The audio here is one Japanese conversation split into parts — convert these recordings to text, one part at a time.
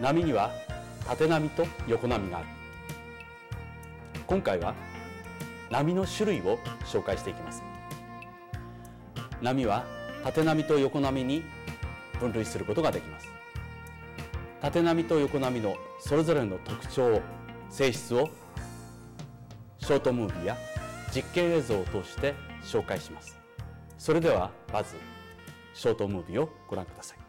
波には縦波と横波がある。今回は波の種類を紹介していきます。波は縦波と横波に分類することができます。縦波と横波のそれぞれの特徴性質をショートムービーや実験映像を通して紹介します。それではまずショートムービーをご覧ください。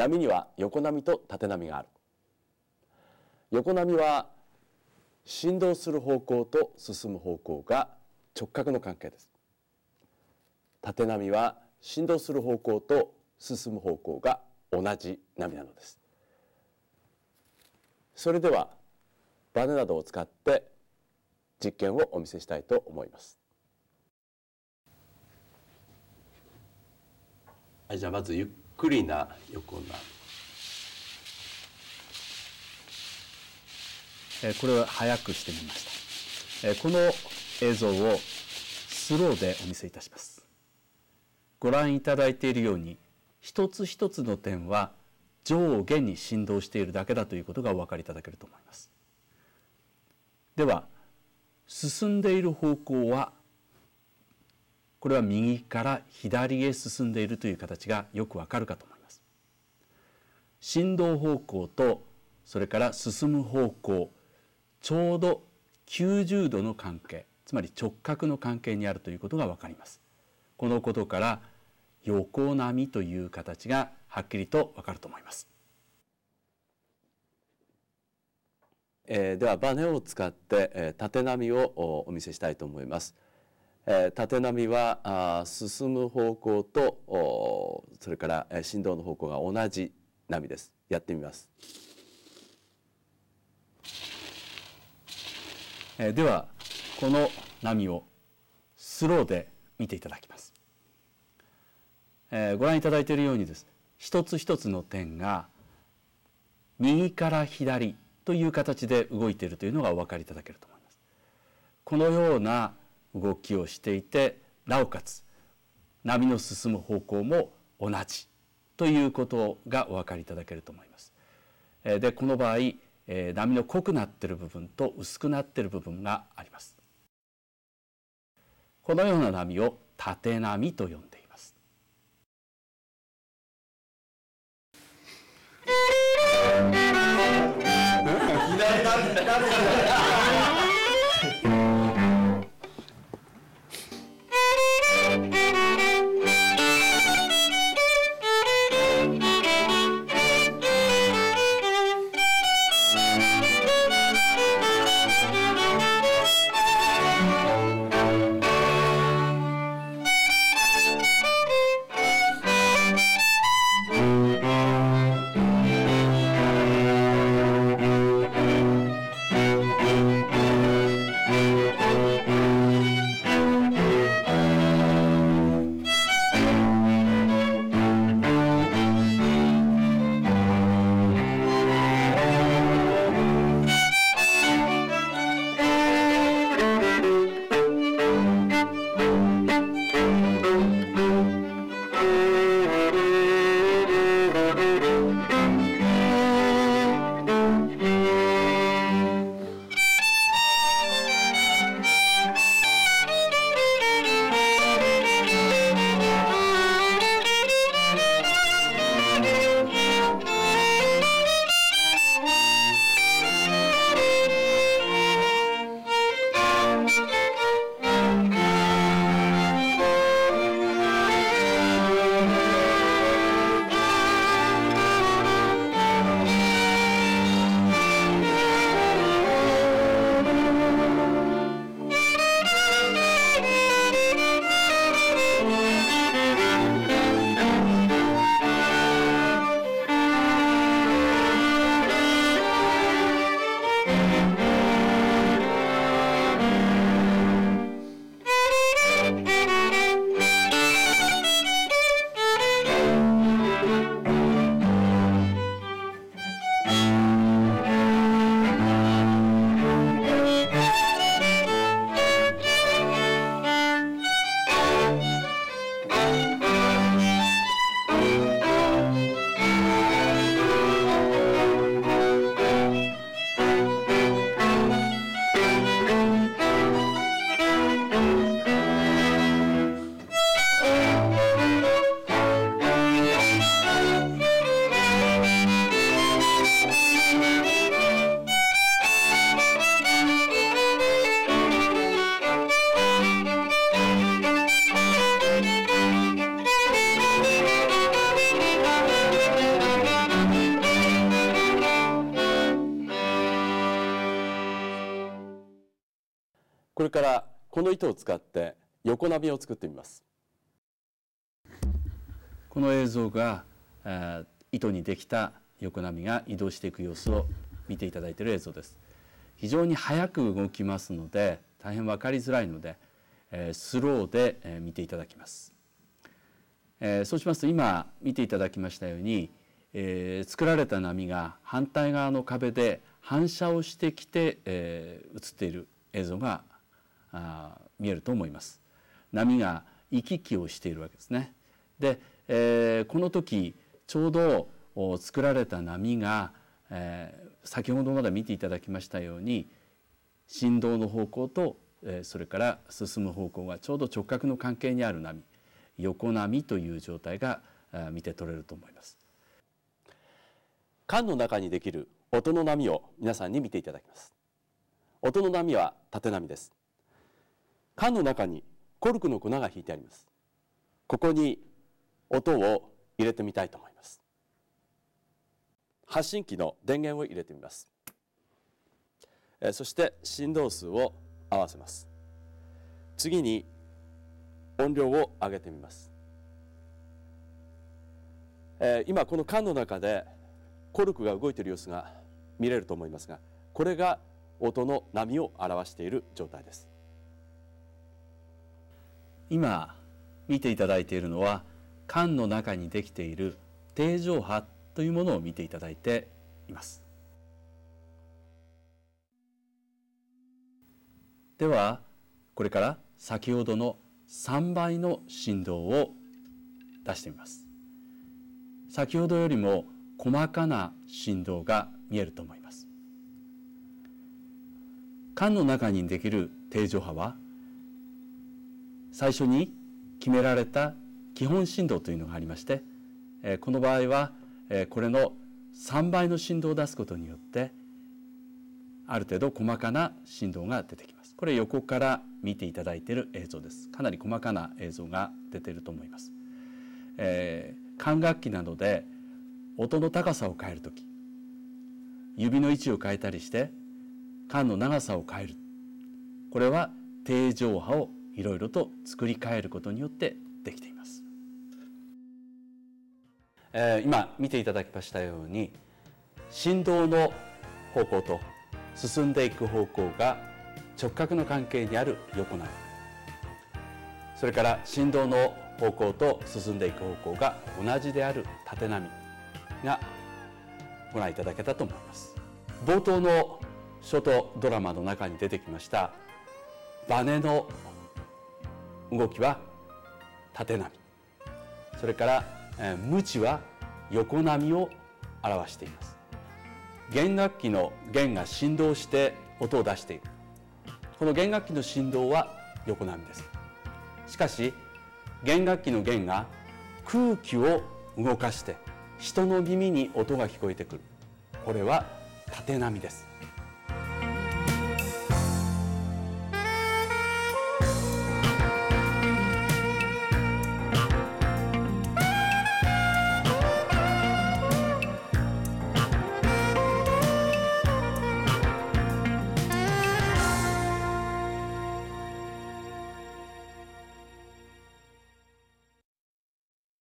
波には横波と縦波がある。横波は振動する方向と進む方向が直角の関係です。縦波は振動する方向と進む方向が同じ波なのです。それではバネなどを使って実験をお見せしたいと思います。はいじゃあまずゆっくりな横波えこれを早くしてみました、えこの映像をスローでお見せいたします。ご覧いただいているように一つ一つの点は上下に振動しているだけだということがお分かりいただけると思います。では進んでいる方向はこれは右から左へ進んでいるという形がよくわかるかと思います。振動方向とそれから進む方向ちょうど90度の関係つまり直角の関係にあるということがわかります。このことから横波という形がはっきりとわかると思います。えー、ではバネを使って、えー、縦波をお見せしたいと思います。え、縦波は進む方向とそれから振動の方向が同じ波です。やってみます。え、ではこの波をスローで見ていただきます。え、ご覧いただいているようにです一つ一つの点が右から左という形で動いているというのがお分かりいただけると思います。このような動きをしていてなおかつ波の進む方向も同じということがお分かりいただけると思います。でこの場合波の濃くなっている部分と薄くなっている部分があります。このような波を縦波と呼んでいます。これからこの糸を使って横波を作ってみます。この映像が糸にできた横波が移動していく様子を見ていただいている映像です。非常に速く動きますので大変分かりづらいのでスローで見ていただきます。え、そうしますと今見ていただきましたように、え、作られた波が反対側の壁で反射をしてきて、えー、映っている映像があ見えると思います。波が行き来をしているわけですね。で、えー、この時ちょうど作られた波が、えー、先ほどまで見ていただきましたように振動の方向と、えー、それから進む方向がちょうど直角の関係にある波横波という状態が見て取れると思います。缶の中にできる音の波を皆さんに見ていただきます。音の波は縦波です。缶の中にコルクの粉が引いてあります。ここに音を入れてみたいと思います。発信機の電源を入れてみます。そして振動数を合わせます。次に音量を上げてみます。今この缶の中でコルクが動いている様子が見れると思いますがこれが音の波を表している状態です。今見ていただいているのは缶の中にできている定常波というものを見ていただいています。ではこれから先ほどの3倍の振動を出してみます。先ほどよりも細かな振動が見えると思います。缶の中にできる定常波は最初に決められた基本振動というのがありまして、えこの場合は、えこれの3倍の振動を出すことによってある程度細かな振動が出てきます。これ横から見ていただいている映像です。かなり細かな映像が出ていると思います、えー、管楽器などで音の高さを変える時指の位置を変えたりして管の長さを変える。これは定常波をいろいろと作り変えることによってできています。えー、今見ていただきましたように振動の方向と進んでいく方向が直角の関係にある横波それから振動の方向と進んでいく方向が同じである縦波がご覧いただけたと思います。冒頭のショートドラマの中に出てきましたバネの動きは縦波。それから無知は横波を表しています。弦楽器の弦が振動して音を出している。この弦楽器の振動は横波です。しかし弦楽器の弦が空気を動かして人の耳に音が聞こえてくる。これは縦波です。